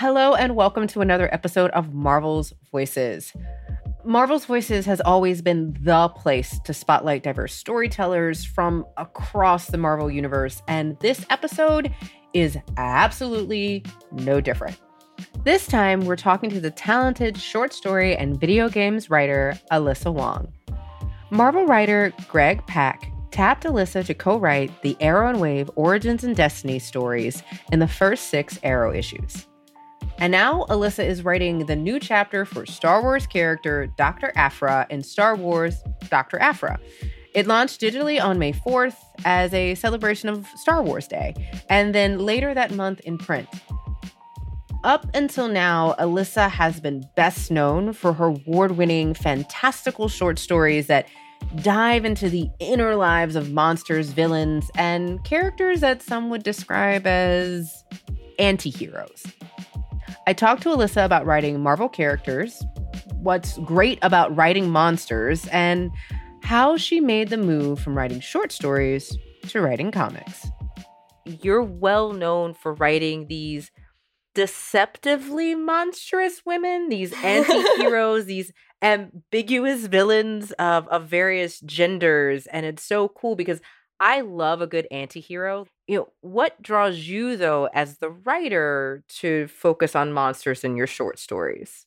Hello, and welcome to another episode of Marvel's Voices. Marvel's Voices has always been the place to spotlight diverse storytellers from across the Marvel Universe, and this episode is absolutely no different. This time, we're talking to the talented short story and video games writer, Alyssa Wong. Marvel writer Greg Pak tapped Alyssa to co write the Aero and Wave Origins and Destiny stories in the first six Aero issues. And now Alyssa is writing the new chapter for Star Wars character Dr. Aphra in Star Wars Dr. Aphra. It launched digitally on May 4th as a celebration of Star Wars Day, and then later that month in print. Up until now, Alyssa has been best known for her award winning, fantastical short stories that dive into the inner lives of monsters, villains, and characters that some would describe as anti heroes. I talked to Alyssa about writing Marvel characters, what's great about writing monsters, and how she made the move from writing short stories to writing comics. You're well known for writing these deceptively monstrous women, these anti heroes, these ambiguous villains of, of various genders. And it's so cool because I love a good anti-hero. You know, what draws you though as the writer to focus on monsters in your short stories?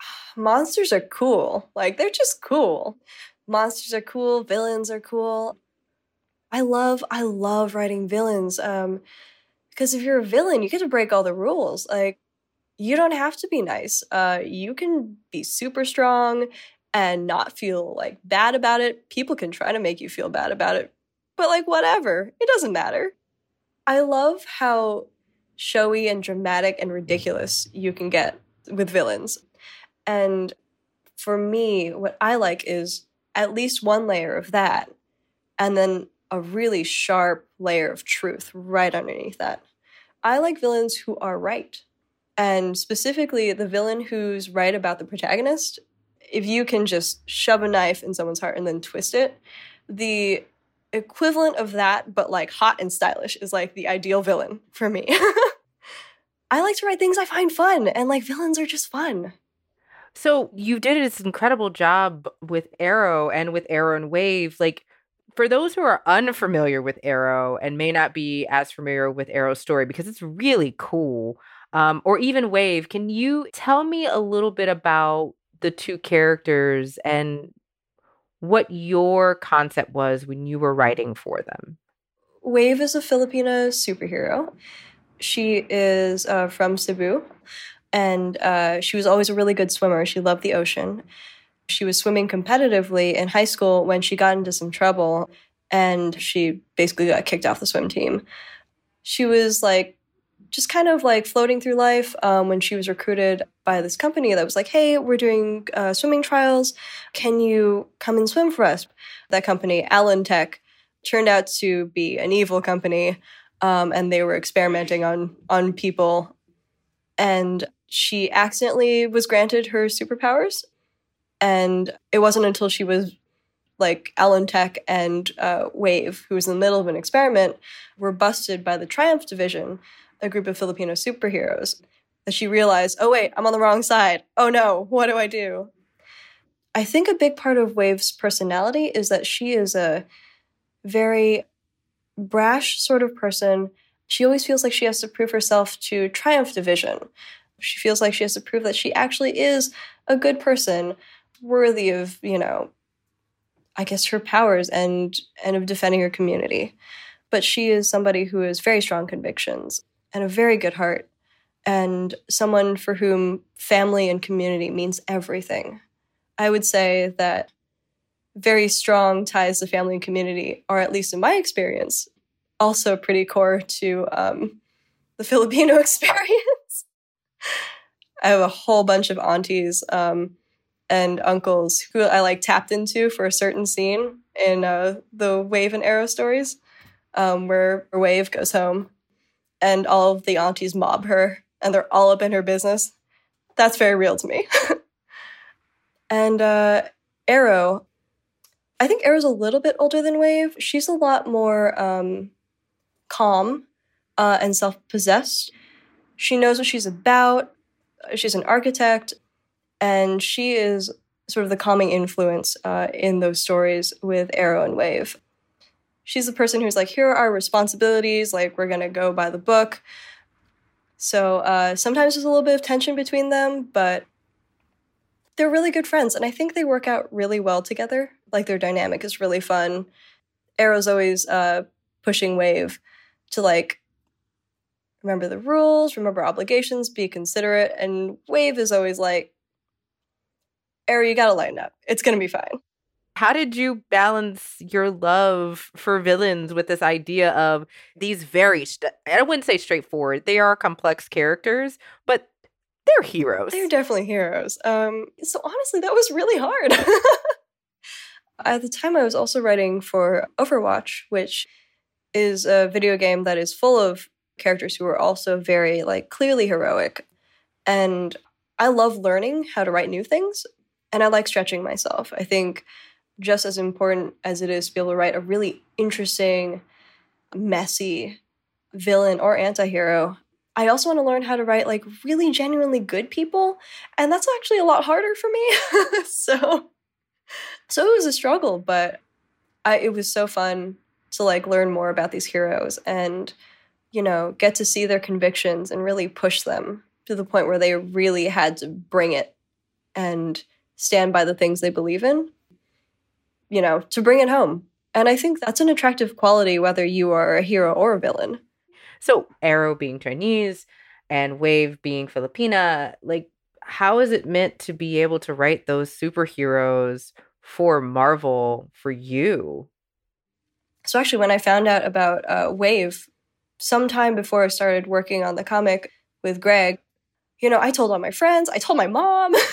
Monsters are cool. Like they're just cool. Monsters are cool, villains are cool. I love I love writing villains um because if you're a villain, you get to break all the rules. Like you don't have to be nice. Uh you can be super strong and not feel like bad about it. People can try to make you feel bad about it but like, whatever. It doesn't matter. I love how showy and dramatic and ridiculous you can get with villains. And for me, what I like is at least one layer of that, and then a really sharp layer of truth right underneath that. I like villains who are right. And specifically, the villain who's right about the protagonist. If you can just shove a knife in someone's heart and then twist it, the equivalent of that, but like hot and stylish, is like the ideal villain for me. I like to write things I find fun, and like villains are just fun. So you did this incredible job with Aero and with Aero and Wave. Like, for those who are unfamiliar with Aero and may not be as familiar with Aero's story because it's really cool, um, or even Wave, can you tell me a little bit about the two characters and what your concept was when you were writing for them. Wave is a Filipino superhero. She is uh, from Cebu, and uh, she was always a really good swimmer. She loved the ocean. She was swimming competitively in high school when she got into some trouble, and she basically got kicked off the swim team. She was like just kind of like floating through life um, when she was recruited by this company that was like, hey, we're doing uh, swimming trials. Can you come and swim for us? That company, Allen Tech, turned out to be an evil company. Um, and they were experimenting on on people. And she accidentally was granted her superpowers. And it wasn't until she was like Allen Tech and uh, Wave, who was in the middle of an experiment, were busted by the Triumph division a group of Filipino superheroes that she realized, oh, wait, I'm on the wrong side. Oh no, what do I do? I think a big part of Wave's personality is that she is a very brash sort of person. She always feels like she has to prove herself to Triumph Division. She feels like she has to prove that she actually is a good person, worthy of, you know, I guess her powers and and of defending her community. But she is somebody who has very strong convictions and a very good heart, and someone for whom family and community means everything. I would say that very strong ties to family and community are, at least in my experience, also pretty core to um, the Filipino experience. I have a whole bunch of aunties um, and uncles who I like tapped into for a certain scene in uh, the Wave and Aero stories, um, where Wave goes home and all of the aunties mob her and they're all up in her business. That's very real to me. and uh, Aero, I think Aero's a little bit older than Wave. She's a lot more um, calm uh, and self possessed. She knows what she's about. She's an architect, and she is sort of the calming influence uh, in those stories with Aero and Wave. She's the person who's like, here are our responsibilities, like, we're gonna go by the book. So uh, sometimes there's a little bit of tension between them, but they're really good friends, and I think they work out really well together. Like, their dynamic is really fun. Aero's always uh, pushing Wave to like remember the rules, remember obligations, be considerate, and Wave is always like, Aero, you gotta lighten up. It's gonna be fine. How did you balance your love for villains with this idea of these very, st- I wouldn't say straightforward, they are complex characters, but they're heroes. They're definitely heroes. Um, so honestly, that was really hard. At the time, I was also writing for Overwatch, which is a video game that is full of characters who are also very like clearly heroic. And I love learning how to write new things and I like stretching myself. I think just as important as it is to be able to write a really interesting, messy villain or anti-hero, I also want to learn how to write like really genuinely good people, and that's actually a lot harder for me. so so it was a struggle, but I, it was so fun to like learn more about these heroes and you know get to see their convictions and really push them to the point where they really had to bring it and stand by the things they believe in, you know, to bring it home. And I think that's an attractive quality, whether you are a hero or a villain. So, Aero being Chinese and Wave being Filipina, like, how is it meant to be able to write those superheroes for Marvel for you? So, actually, when I found out about uh, Wave, sometime before I started working on the comic with Greg, you know, I told all my friends, I told my mom.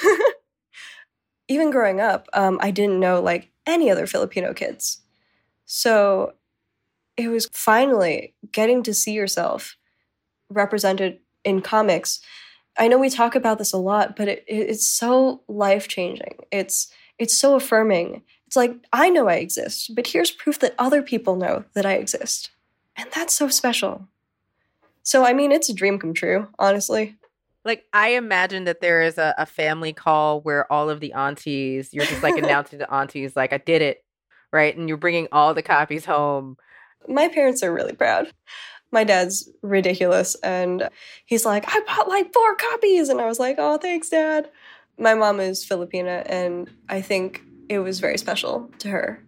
even growing up, um, I didn't know like any other Filipino kids. So it was finally getting to see yourself represented in comics. I know we talk about this a lot, but it, it's so life changing. It's it's so affirming. It's like I know I exist, but here's proof that other people know that I exist, and that's so special. So I mean, it's a dream come true, honestly. Like I imagine that there is a, a family call where all of the aunties, you're just like announcing to aunties, like I did it, right? And you're bringing all the copies home. My parents are really proud. My dad's ridiculous, and he's like, I bought like four copies, and I was like, oh, thanks, dad. My mom is Filipina, and I think it was very special to her.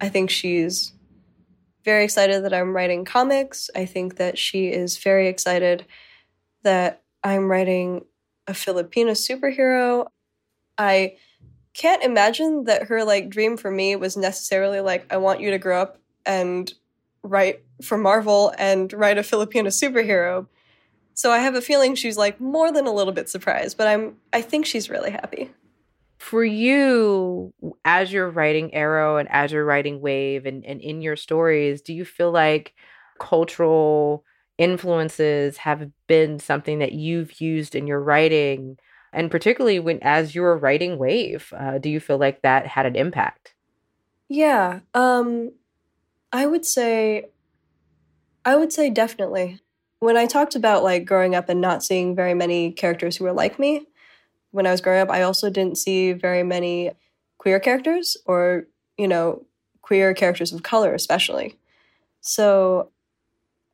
I think she's very excited that I'm writing comics. I think that she is very excited that I'm writing a Filipino superhero. I can't imagine that her like dream for me was necessarily like I want you to grow up and write for Marvel and write a Filipino superhero. So I have a feeling she's like more than a little bit surprised, but I'm I think she's really happy. For you, as you're writing Aero and as you're writing Wave and, and in your stories, do you feel like cultural influences have been something that you've used in your writing and particularly when as you were writing wave uh, do you feel like that had an impact? Yeah um i would say i would say definitely. When i talked about like growing up and not seeing very many characters who were like me when i was growing up i also didn't see very many queer characters or you know queer characters of color especially. So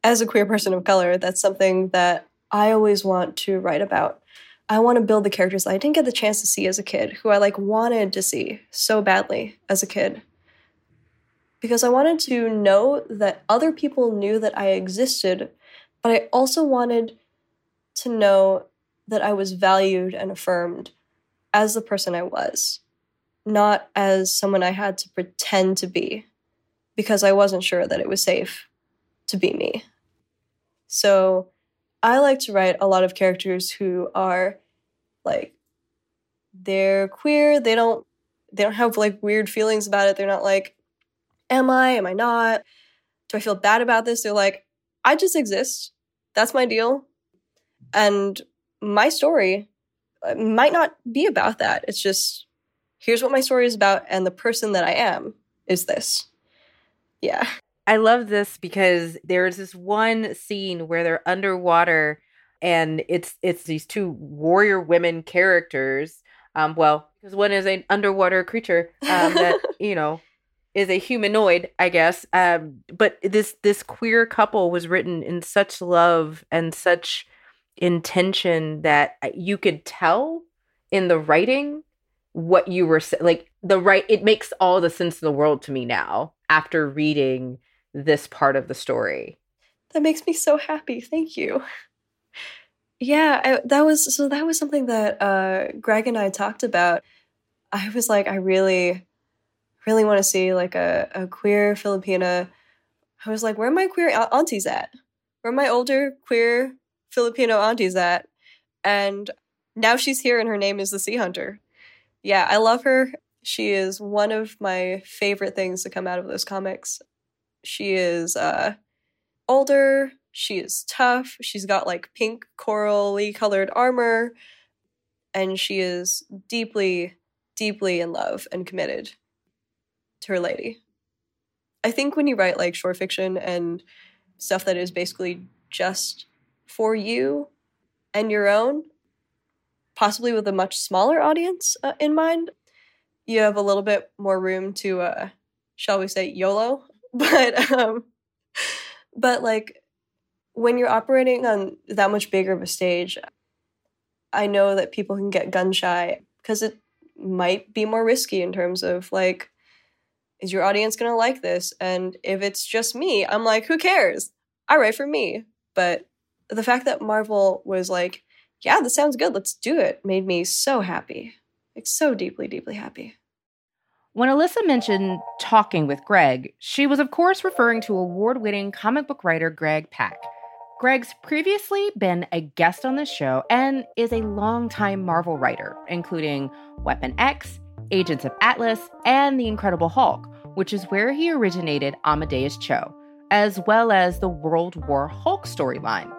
as a queer person of color, that's something that I always want to write about. I want to build the characters that I didn't get the chance to see as a kid, who I like wanted to see so badly as a kid. Because I wanted to know that other people knew that I existed, but I also wanted to know that I was valued and affirmed as the person I was, not as someone I had to pretend to be, because I wasn't sure that it was safe to be me. So I like to write a lot of characters who are like they're queer, they don't they don't have like weird feelings about it. They're not like am I, am I not? Do I feel bad about this? They're like I just exist. That's my deal. And my story uh, might not be about that. It's just here's what my story is about and the person that I am is this. Yeah. I love this because there's this one scene where they're underwater and it's it's these two warrior women characters. Um, well, because one is an underwater creature um, that you know is a humanoid, I guess. Um, but this this queer couple was written in such love and such intention that you could tell in the writing what you were like the right it makes all the sense in the world to me now after reading this part of the story. That makes me so happy. Thank you. Yeah I, that was so that was something that uh greg and i talked about. I was like i really really want to see like a, a queer filipina. I was like where are my queer aunties at? Where are my older queer filipino aunties at? And now she's here and her name is the sea hunter. Yeah i love her. She is one of my favorite things to come out of those comics she is uh older she is tough. She's got like pink corally colored armor. And she is deeply, deeply in love and committed to her lady. I think when you write like short fiction and stuff that is basically just for you and your own, possibly with a much smaller audience uh, in mind, you have a little bit more room to, uh, shall we say, YOLO. But, um, but like when you're operating on that much bigger of a stage, I know that people can get gun shy because it might be more risky in terms of like, is your audience going to like this? And if it's just me, I'm like, who cares? I write for me. But the fact that Marvel was like, yeah, this sounds good, let's do it, made me so happy. Like, so deeply, deeply happy. When Alyssa mentioned talking with Greg, she was, of course, referring to award winning comic book writer Greg Pak Greg's previously been a guest on the show and is a longtime Marvel writer, including Weapon X, Agents of Atlas, and The Incredible Hulk, which is where he originated Amadeus Cho, as well as the World War Hulk storyline.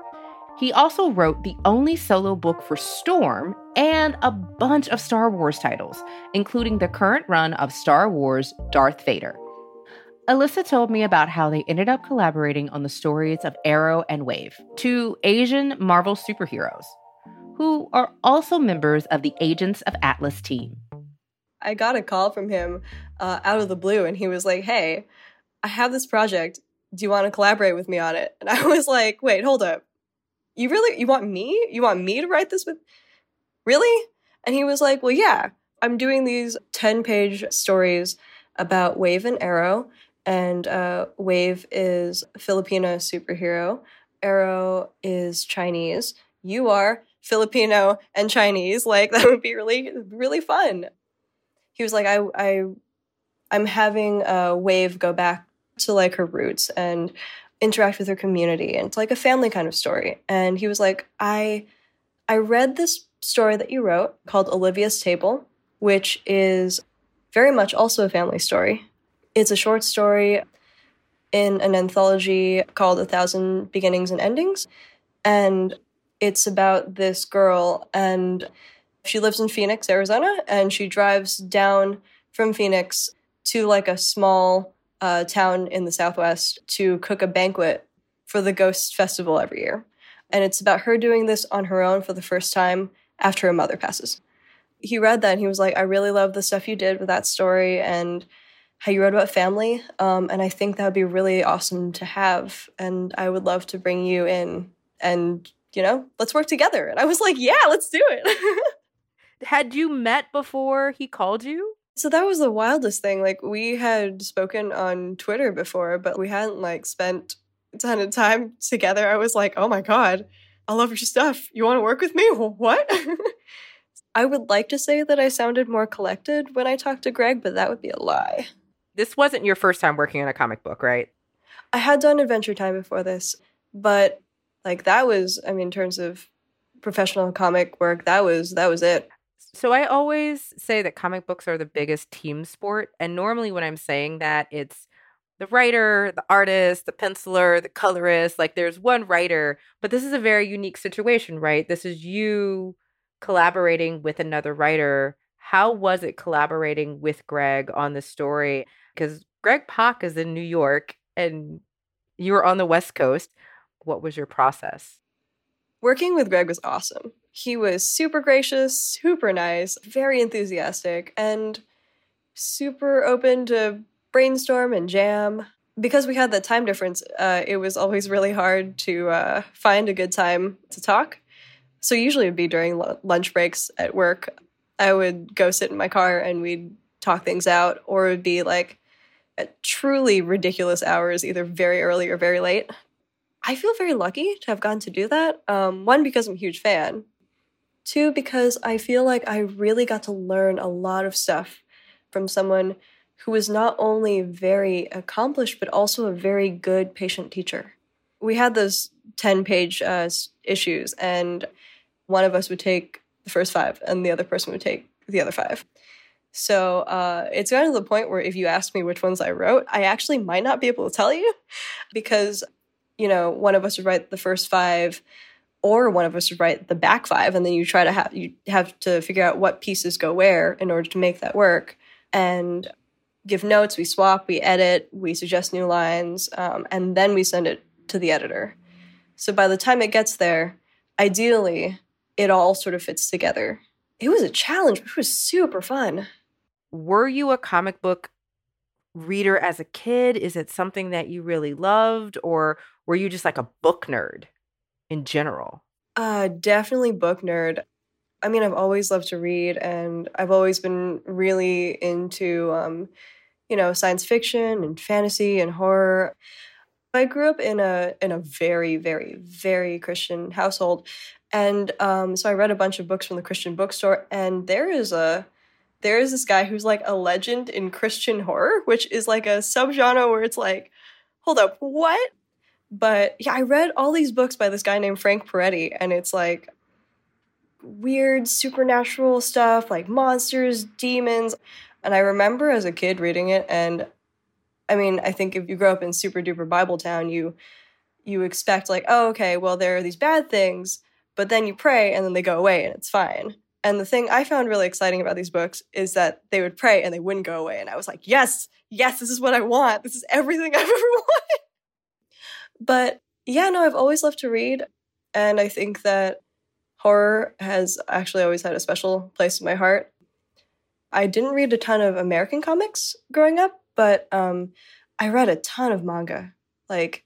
He also wrote the only solo book for Storm and a bunch of Star Wars titles, including the current run of Star Wars Darth Vader. Alyssa told me about how they ended up collaborating on the stories of Aero and Wave, two Asian Marvel superheroes, who are also members of the Agents of Atlas team. I got a call from him uh, out of the blue, and he was like, Hey, I have this project. Do you want to collaborate with me on it? And I was like, Wait, hold up. You really, you want me? You want me to write this with? Really? And he was like, Well, yeah, I'm doing these 10 page stories about Wave and Aero and uh, Wave is Filipino superhero. Aero is Chinese. You are Filipino and Chinese. Like that would be really really fun. He was like, I I I'm having a Wave go back to like her roots and interact with her community and it's like a family kind of story. And he was like, I I read this story that you wrote called Olivia's Table, which is very much also a family story. It's a short story in an anthology called A Thousand Beginnings and Endings. And it's about this girl, and she lives in Phoenix, Arizona, and she drives down from Phoenix to like a small uh, town in the Southwest to cook a banquet for the Ghost Festival every year. And it's about her doing this on her own for the first time after her mother passes. He read that and he was like, I really love the stuff you did with that story. And how you wrote about family. Um, and I think that would be really awesome to have. And I would love to bring you in and, you know, let's work together. And I was like, yeah, let's do it. had you met before he called you? So that was the wildest thing. Like we had spoken on Twitter before, but we hadn't like spent a ton of time together. I was like, oh my God, I love your stuff. You want to work with me? What? I would like to say that I sounded more collected when I talked to Greg, but that would be a lie this wasn't your first time working on a comic book, right? I had done Adventure Time before this, but like that was, I mean, in terms of professional comic work, that was that was it. So I always say that comic books are the biggest team sport, and normally when I'm saying that, it's the writer, the artist, the penciler, the colorist. Like there's one writer, but this is a very unique situation, right? This is you collaborating with another writer. How was it collaborating with Greg on the story? because Greg Pak is in New York and you were on the West Coast. What was your process? Working with Greg was awesome. He was super gracious, super nice, very enthusiastic, and super open to brainstorm and jam. Because we had that time difference, uh, it was always really hard to uh, find a good time to talk. So usually it'd be during lunch breaks at work. I would go sit in my car and we'd talk things out, or it would be like at truly ridiculous hours, either very early or very late. I feel very lucky to have gotten to do that. Um, one, because I'm a huge fan. Two, because I feel like I really got to learn a lot of stuff from someone who was not only very accomplished, but also a very good patient teacher. We had those 10 page uh, issues, and one of us would take the first five, and the other person would take the other five. So uh, it's gotten to the point where if you ask me which ones I wrote, I actually might not be able to tell you because, you know, one of us would write the first five or one of us would write the back five and then you try to have you have to figure out what pieces go where in order to make that work. And give notes we swap we edit we suggest new lines um, and then we send it to the editor. So by the time it gets there ideally it all sort of fits together. It was a challenge it was super fun. Were you a comic book reader as a kid? Is it something that you really loved, or were you just like a book nerd in general? Uh, definitely book nerd. I mean, I've always loved to read, and I've always been really into, um, you know, science fiction and fantasy and horror. I grew up in a in a very, very, very Christian household, and um, so I read a bunch of books from the Christian bookstore. And there is a there is this guy who's like a legend in Christian horror, which is like a subgenre where it's like, hold up, what? But yeah, I read all these books by this guy named Frank Peretti, and it's like weird supernatural stuff, like monsters, demons. And I remember as a kid reading it, and I mean, I think if you grow up in super duper Bible town, you you expect like, oh, okay, well, there are these bad things, but then you pray and then they go away and it's fine. And the thing I found really exciting about these books is that they would pray and they wouldn't go away. And I was like, yes, yes, this is what I want. This is everything I've ever wanted. But yeah, no, I've always loved to read. And I think that horror has actually always had a special place in my heart. I didn't read a ton of American comics growing up, but um, I read a ton of manga. Like,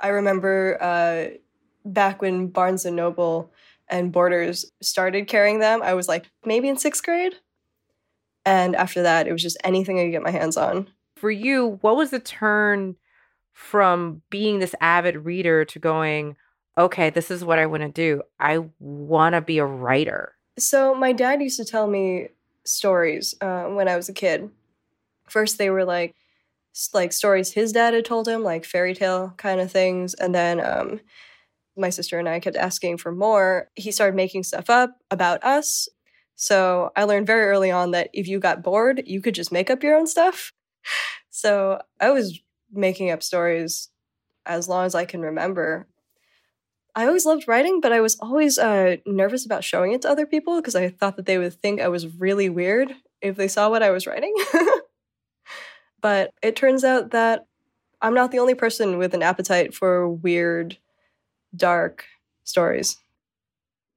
I remember uh, back when Barnes and Noble and Borders started carrying them, I was like maybe in sixth grade. And after that, it was just anything I could get my hands on. For you, what was the turn from being this avid reader to going, okay, this is what I want to do? I want to be a writer. So, my dad used to tell me stories uh, when I was a kid. First, they were like, like stories his dad had told him, like fairy tale kind of things. And then um, my sister and I kept asking for more, he started making stuff up about us. So I learned very early on that if you got bored, you could just make up your own stuff. So I was making up stories as long as I can remember. I always loved writing, but I was always uh, nervous about showing it to other people because I thought that they would think I was really weird if they saw what I was writing. but it turns out that I'm not the only person with an appetite for weird dark stories.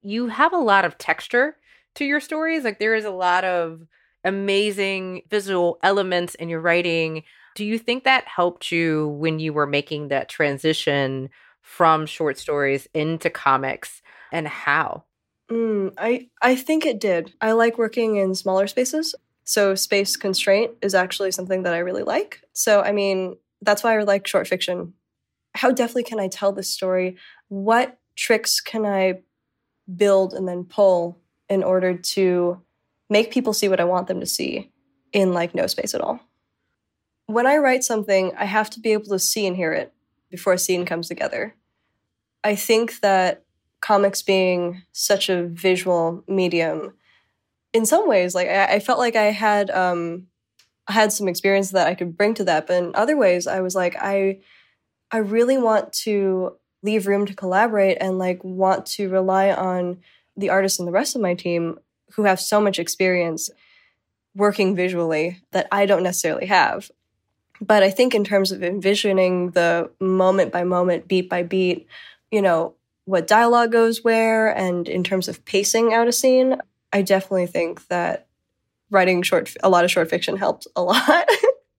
You have a lot of texture to your stories. Like there is a lot of amazing visual elements in your writing. Do you think that helped you when you were making that transition from short stories into comics and how? Mm, I I think it did. I like working in smaller spaces. So space constraint is actually something that I really like. So I mean, that's why I like short fiction. How deftly can I tell this story? what tricks can I build and then pull in order to make people see what I want them to see in like no space at all. When I write something, I have to be able to see and hear it before a scene comes together. I think that comics being such a visual medium, in some ways, like I, I felt like I had um, I had some experience that I could bring to that, but in other ways, I was like I I really want to leave room to collaborate and like want to rely on the artists and the rest of my team who have so much experience working visually that I don't necessarily have. But I think in terms of envisioning the moment by moment, beat by beat, you know, what dialogue goes where and in terms of pacing out a scene, I definitely think that writing short a lot of short fiction helped a lot.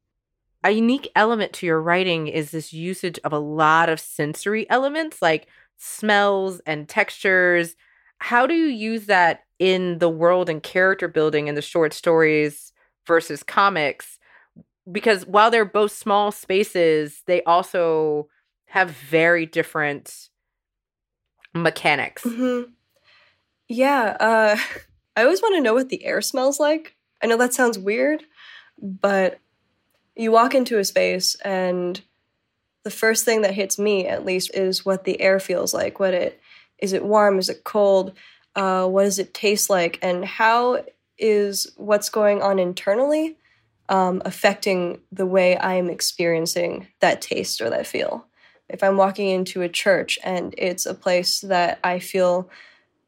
a unique element to your writing is this usage of a lot of sensory elements like smells and textures. How do you use that in the world and character building in the short stories versus comics? Because while they're both small spaces, they also have very different mechanics. Mm-hmm. Yeah, uh, I always want to know what the air smells like. I know that sounds weird, but you walk into a space and the first thing that hits me at least is what the air feels like what it is it warm is it cold uh, what does it taste like and how is what's going on internally um, affecting the way i'm experiencing that taste or that feel if i'm walking into a church and it's a place that i feel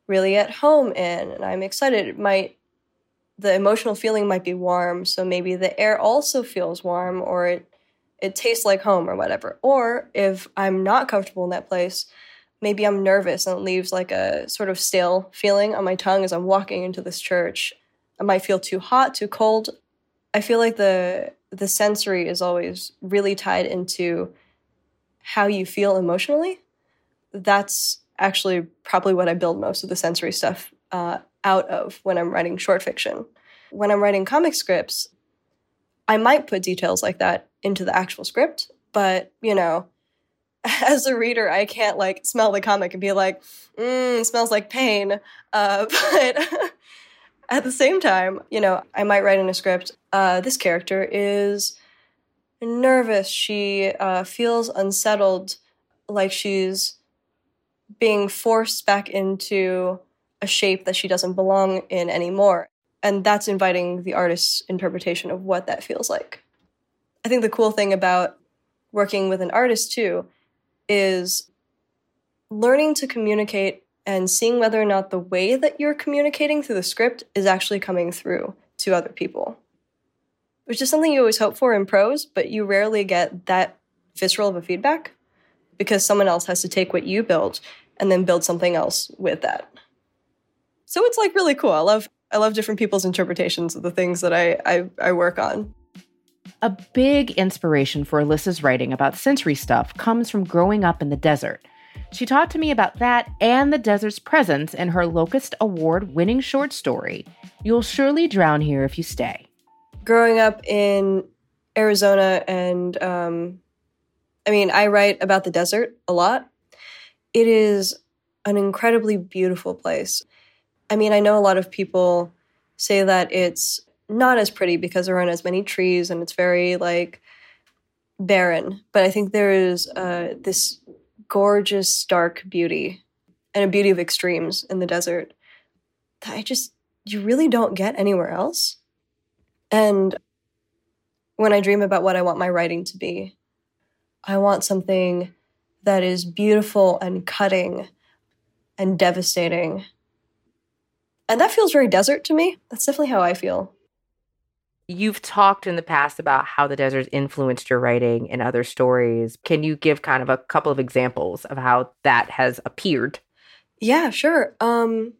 really at home in and i'm excited it might the emotional feeling might be warm, so maybe the air also feels warm or it it tastes like home or whatever. Or if I'm not comfortable in that place, maybe I'm nervous and it leaves like a sort of stale feeling on my tongue as I'm walking into this church. I might feel too hot, too cold. I feel like the the sensory is always really tied into how you feel emotionally. That's actually probably what I build most of the sensory stuff uh, out of when I'm writing short fiction. When I'm writing comic scripts, I might put details like that into the actual script, but you know, as a reader, I can't like smell the comic and be like, mm, smells like pain. Uh, but at the same time, you know, I might write in a script, uh, this character is nervous. She uh, feels unsettled, like she's being forced back into a shape that she doesn't belong in anymore. And that's inviting the artist's interpretation of what that feels like. I think the cool thing about working with an artist too is learning to communicate and seeing whether or not the way that you're communicating through the script is actually coming through to other people. Which is something you always hope for in prose, but you rarely get that visceral of a feedback because someone else has to take what you build and then build something else with that. So it's like really cool. I love I love different people's interpretations of the things that I, I, I work on. A big inspiration for Alyssa's writing about sensory stuff comes from growing up in the desert. She talked to me about that and the desert's presence in her Locus Award winning short story, You'll Surely Drown Here If You Stay. Growing up in Arizona, and um, I mean, I write about the desert a lot. It is an incredibly beautiful place. I mean, I know a lot of people say that it's not as pretty because there aren't as many trees and it's very like barren. But I think there is uh, this gorgeous, stark beauty and a beauty of extremes in the desert that I just, you really don't get anywhere else. And when I dream about what I want my writing to be, I want something that is beautiful and cutting and devastating and that feels very desert to me. That's definitely how I feel. You've talked in the past about how the desert influenced your writing and other stories. Can you give kind of a couple of examples of how that has appeared? Yeah, sure. Um,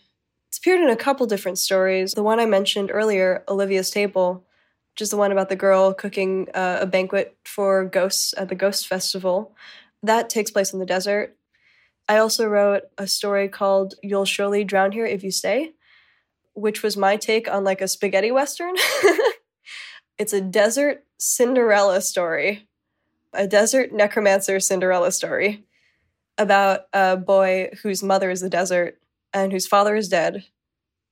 it's appeared in a couple different stories. The one I mentioned earlier, Olivia's Table, which is the one about the girl cooking uh, a banquet for ghosts at the Ghost Festival, that takes place in the desert. I also wrote a story called You'll Surely Drown Here If You Stay, which was my take on like a spaghetti western. it's a desert Cinderella story, a desert necromancer Cinderella story about a boy whose mother is the desert and whose father is dead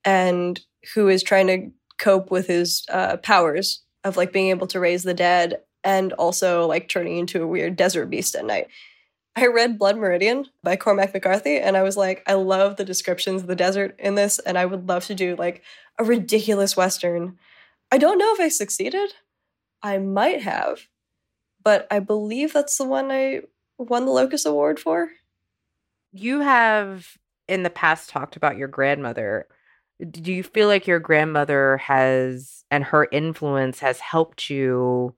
and who is trying to cope with his uh, powers of like being able to raise the dead and also like turning into a weird desert beast at night. I read Blood Meridian by Cormac McCarthy, and I was like, I love the descriptions of the desert in this, and I would love to do like a ridiculous Western. I don't know if I succeeded. I might have, but I believe that's the one I won the Locus Award for. You have in the past talked about your grandmother. Do you feel like your grandmother has and her influence has helped you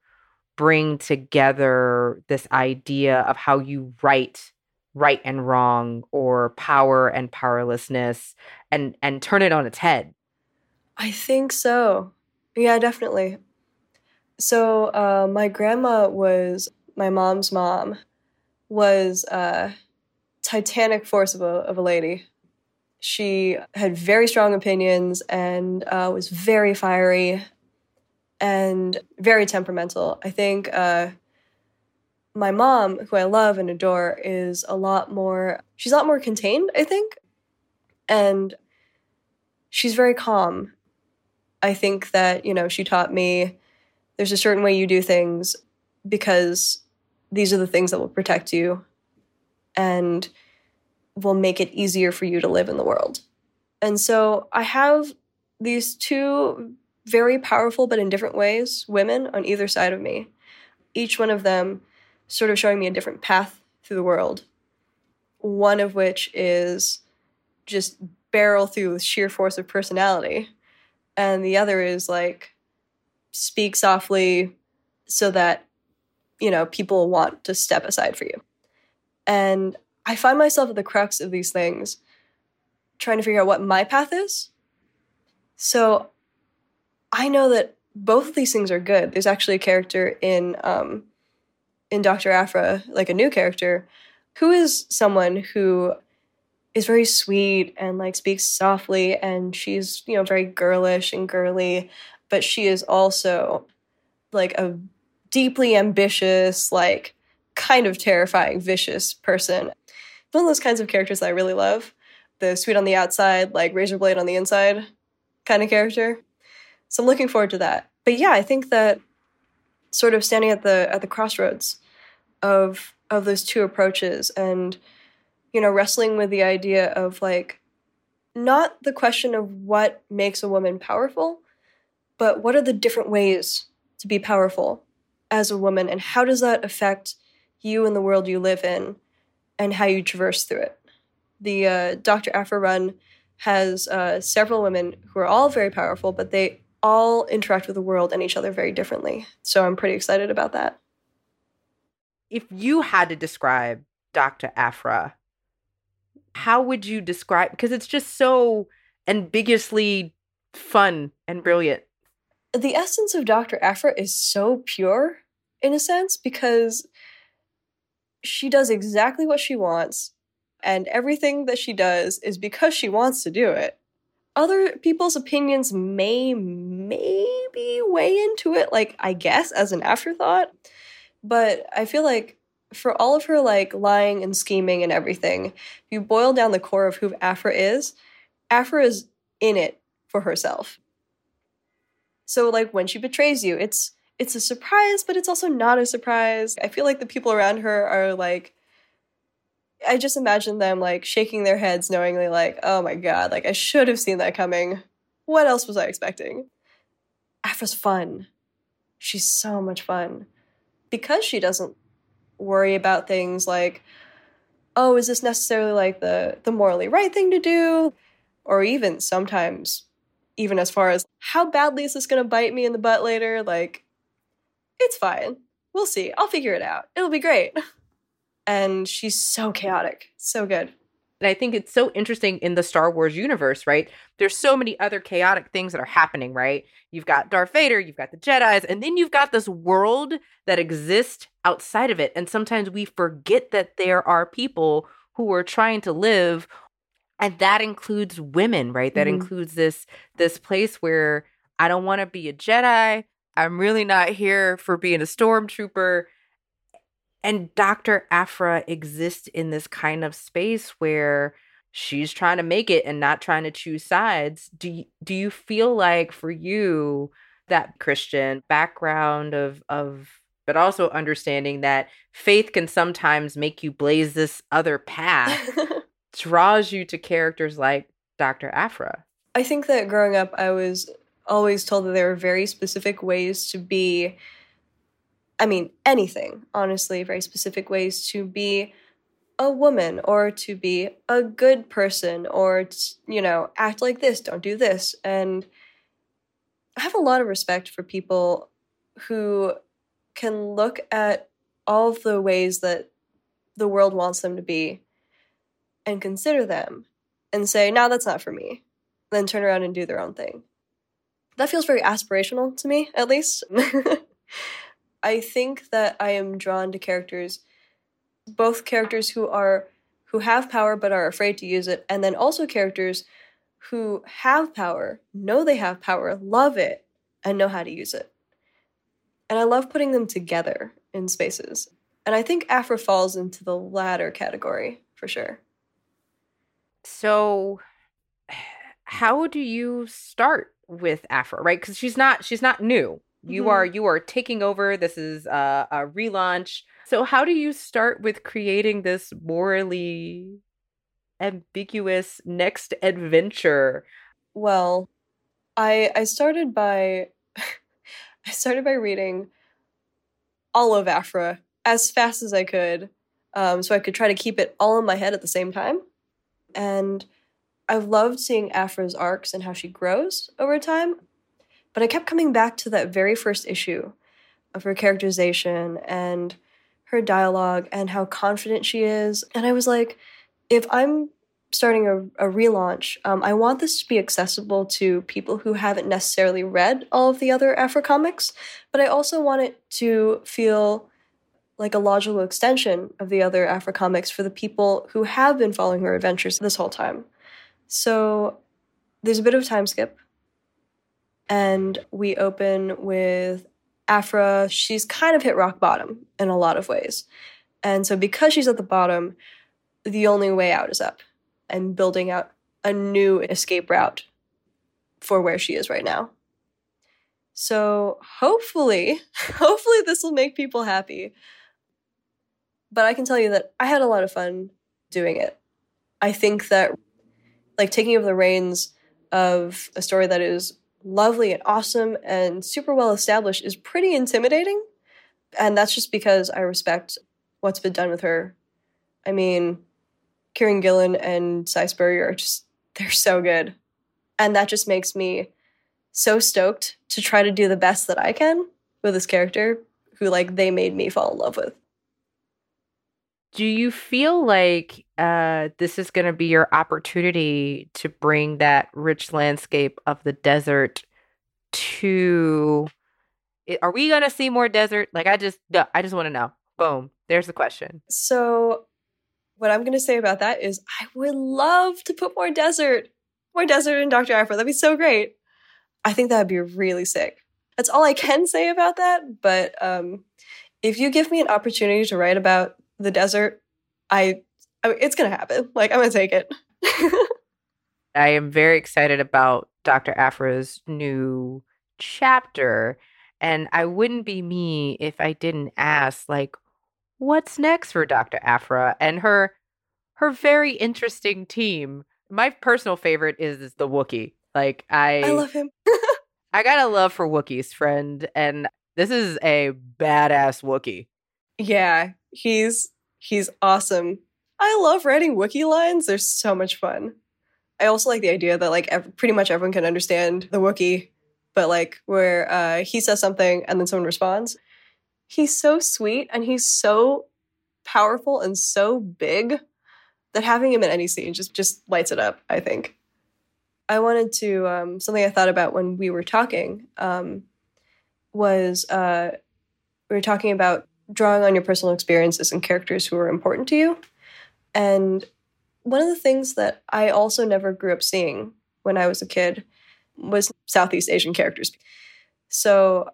bring together this idea of how you write right and wrong or power and powerlessness and and turn it on its head I think so. Yeah, definitely. So, uh, my grandma was my mom's mom, was a titanic force of a, of a lady. She had very strong opinions and uh, was very fiery and very temperamental. I think uh, my mom, who I love and adore, is a lot more, she's a lot more contained, I think. And she's very calm I think that, you know, she taught me there's a certain way you do things because these are the things that will protect you and will make it easier for you to live in the world. And so I have these two very powerful but in different ways women on either side of me, each one of them sort of showing me a different path through the world. One of which is just barrel through with sheer force of personality and the other is like speak softly so that you know people want to step aside for you. And i find myself at the crux of these things trying to figure out what my path is. So i know that both of these things are good. There's actually a character in um in dr aphra like a new character who is someone who is very sweet and like speaks softly and she's you know very girlish and girly but she is also like a deeply ambitious like kind of terrifying vicious person. One of those kinds of characters that i really love the sweet on the outside like razor blade on the inside kind of character. So i'm looking forward to that. But yeah i think that sort of standing at the at the crossroads of of those two approaches and you know, wrestling with the idea of like not the question of what makes a woman powerful, but what are the different ways to be powerful as a woman and how does that affect you and the world you live in and how you traverse through it. The uh, Dr. Aphra run has uh, several women who are all very powerful, but they all interact with the world and each other very differently. So I'm pretty excited about that. If you had to describe Dr. Aphra how would you describe because it's just so ambiguously fun and brilliant. The essence of dr aphra is so pure in a sense because she does exactly what she wants and everything that she does is because she wants to do it. Other people's opinions may maybe weigh into it like i guess as an afterthought but i feel like for all of her like lying and scheming and everything, if you boil down the core of who Aphra is, Aphra is in it for herself. So like when she betrays you, it's it's a surprise, but it's also not a surprise. I feel like the people around her are like I just imagine them like shaking their heads knowingly like, "Oh my god, like I should have seen that coming. What else was I expecting?" Aphra's fun. She's so much fun. Because she doesn't worry about things like oh is this necessarily like the the morally right thing to do? Or even sometimes even as far as how badly is this going to bite me in the butt later? Like it's fine. We'll see. I'll figure it out. It'll be great. And she's so chaotic. So good and I think it's so interesting in the Star Wars universe, right? There's so many other chaotic things that are happening, right? You've got Darth Vader, you've got the Jedi's, and then you've got this world that exists outside of it. And sometimes we forget that there are people who are trying to live and that includes women, right? That mm-hmm. includes this this place where I don't want to be a Jedi. I'm really not here for being a stormtrooper and Dr. Aphra exists in this kind of space where she's trying to make it and not trying to choose sides. Do you, do you feel like for you that Christian background of of but also understanding that faith can sometimes make you blaze this other path draws you to characters like Dr. Aphra. I think that growing up I was always told that there were very specific ways to be I mean, anything, honestly, very specific ways to be a woman or to be a good person or, you know, act like this, don't do this. And I have a lot of respect for people who can look at all of the ways that the world wants them to be and consider them and say, no, that's not for me. Then turn around and do their own thing. That feels very aspirational to me, at least. I think that I am drawn to characters, both characters who are who have power but are afraid to use it, and then also characters who have power, know they have power, love it, and know how to use it. And I love putting them together in spaces. And I think Aphra falls into the latter category for sure. So how do you start with Aphra, right? Because she's not she's not new. You mm-hmm. are you are taking over. This is a, a relaunch. So how do you start with creating this morally ambiguous next adventure? Well, I I started by I started by reading all of Aphra as fast as I could, um, so I could try to keep it all in my head at the same time. And I've loved seeing Aphra's arcs and how she grows over time. But I kept coming back to that very first issue of her characterization and her dialogue and how confident she is. And I was like, if I'm starting a, a relaunch, um, I want this to be accessible to people who haven't necessarily read all of the other Aphra comics, but I also want it to feel like a logical extension of the other Aphra comics for the people who have been following her adventures this whole time. So there's a bit of a time skip, and we open with Aphra. She's kind of hit rock bottom in a lot of ways. And so, because she's at the bottom, the only way out is up and building out a new escape route for where she is right now. So, hopefully, hopefully, this will make people happy. But I can tell you that I had a lot of fun doing it. I think that, like, taking over the reins of a story that is lovely and awesome and super well established is pretty intimidating. And that's just because I respect what's been done with her. I mean, Kieron Gillen and Si are just, they're so good. And that just makes me so stoked to try to do the best that I can with this character who, like, they made me fall in love with do you feel like uh, this is going to be your opportunity to bring that rich landscape of the desert to are we going to see more desert? Like i just i just want to know. Boom there's the question. So what i'm going to say about that is i would love to put more desert more desert in dr aphra that'd be so great. I think that'd be really sick. That's all i can say about that but um, if you give me an opportunity to write about the desert, I, I mean, it's gonna happen. Like I'm gonna take it. I am very excited about Dr. Aphra's new chapter. And I wouldn't be me if I didn't ask, like, what's next for Dr. Aphra and her her very interesting team. My personal favorite is the Wookiee. Like I I love him. I got a love for Wookiees, friend, and this is a badass Wookiee. Yeah, he's he's awesome. I love writing Wookiee lines. They're so much fun. I also like the idea that like ev- pretty much everyone can understand the Wookiee, but like where uh, he says something and then someone responds. He's so sweet and he's so powerful and so big that having him in any scene just just lights it up. I think. I wanted to um, something I thought about when we were talking um, was uh, we were talking about drawing on your personal experiences and characters who are important to you. And one of the things that I also never grew up seeing when I was a kid was Southeast Asian characters. So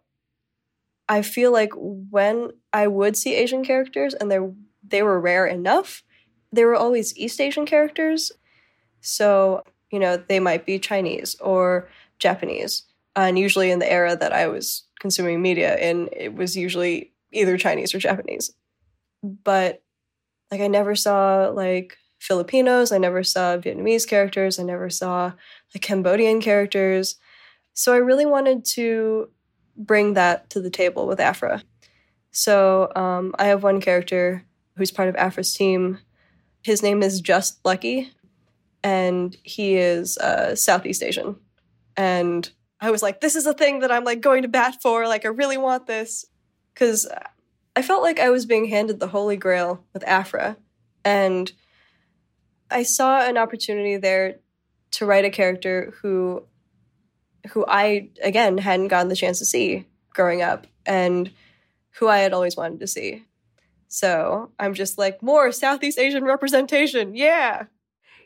I feel like when I would see Asian characters and they they were rare enough, they were always East Asian characters. So, you know, they might be Chinese or Japanese. And usually in the era that I was consuming media in, it was usually either Chinese or Japanese. But like I never saw like Filipinos, I never saw Vietnamese characters, I never saw like Cambodian characters. So I really wanted to bring that to the table with Aphra. So um, I have one character who's part of Aphra's team. His name is Just Lucky, and he is uh, Southeast Asian. And I was like, this is a thing that I'm like going to bat for. Like, I really want this because I felt like I was being handed the Holy Grail with Aphra. and I saw an opportunity there to write a character who who I again hadn't gotten the chance to see growing up and who I had always wanted to see. So I'm just like, more Southeast Asian representation. Yeah.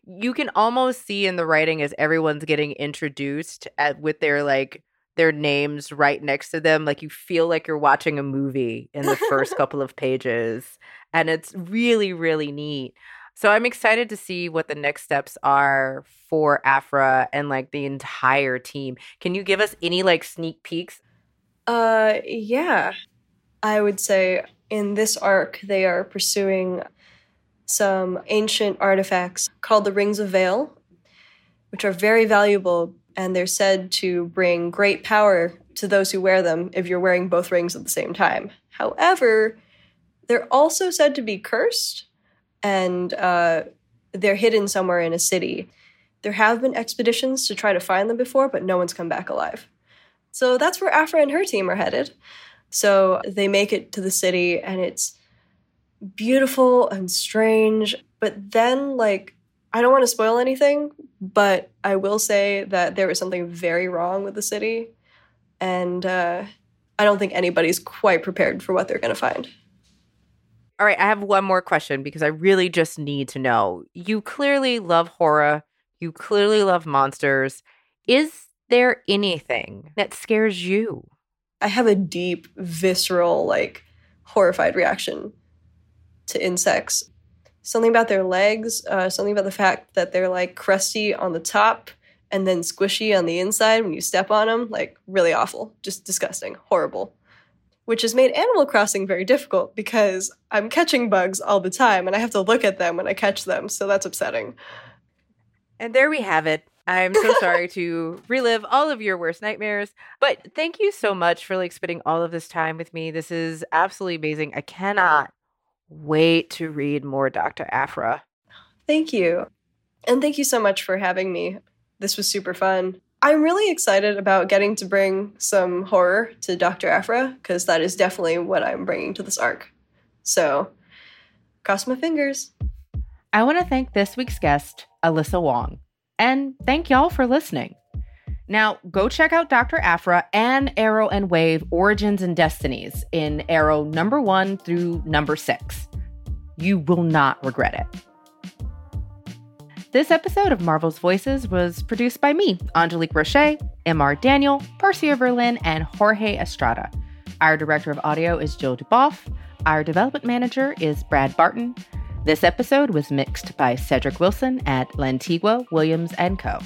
You can almost see in the writing as everyone's getting introduced at, with their like their names right next to them. Like you feel like you're watching a movie in the first couple of pages. And it's really, really neat. So I'm excited to see what the next steps are for Aphra and like the entire team. Can you give us any like sneak peeks? Uh yeah. I would say in this arc they are pursuing some ancient artifacts called the Rings of Vale, which are very valuable and they're said to bring great power to those who wear them if you're wearing both rings at the same time. However, they're also said to be cursed and uh, they're hidden somewhere in a city. There have been expeditions to try to find them before, but no one's come back alive. So that's where Aphra and her team are headed. So they make it to the city, and it's beautiful and strange. But then, like, I don't want to spoil anything, but I will say that there was something very wrong with the city. And uh, I don't think anybody's quite prepared for what they're going to find. All right, I have one more question because I really just need to know. You clearly love horror, you clearly love monsters. Is there anything that scares you? I have a deep, visceral, like horrified reaction to insects. Something about their legs, uh, something about the fact that they're like crusty on the top and then squishy on the inside when you step on them. Like, really awful. Just disgusting. Horrible which has made Animal Crossing very difficult because I'm catching bugs all the time and I have to look at them when I catch them. So that's upsetting. And there we have it. I'm so sorry to relive all of your worst nightmares, but thank you so much for like spending all of this time with me. This is absolutely amazing. I cannot wait to read more Dr. Aphra. Thank you. And thank you so much for having me. This was super fun. I'm really excited about getting to bring some horror to Dr. Aphra because that is definitely what I'm bringing to this arc. So, cross my fingers. I want to thank this week's guest, Alyssa Wong, and thank y'all for listening. Now, go check out Dr. Aphra and Aero and Wave Origins and Destinies in Aero number one through number six. You will not regret it. This episode of Marvel's Voices was produced by me, Angélique Roché, M.R. Daniel, Percia Verlin, and Jorge Estrada. Our director of audio is Jill Duboff. Our development manager is Brad Barton. This episode was mixed by Cedric Wilson at Lantigua Williams & Co.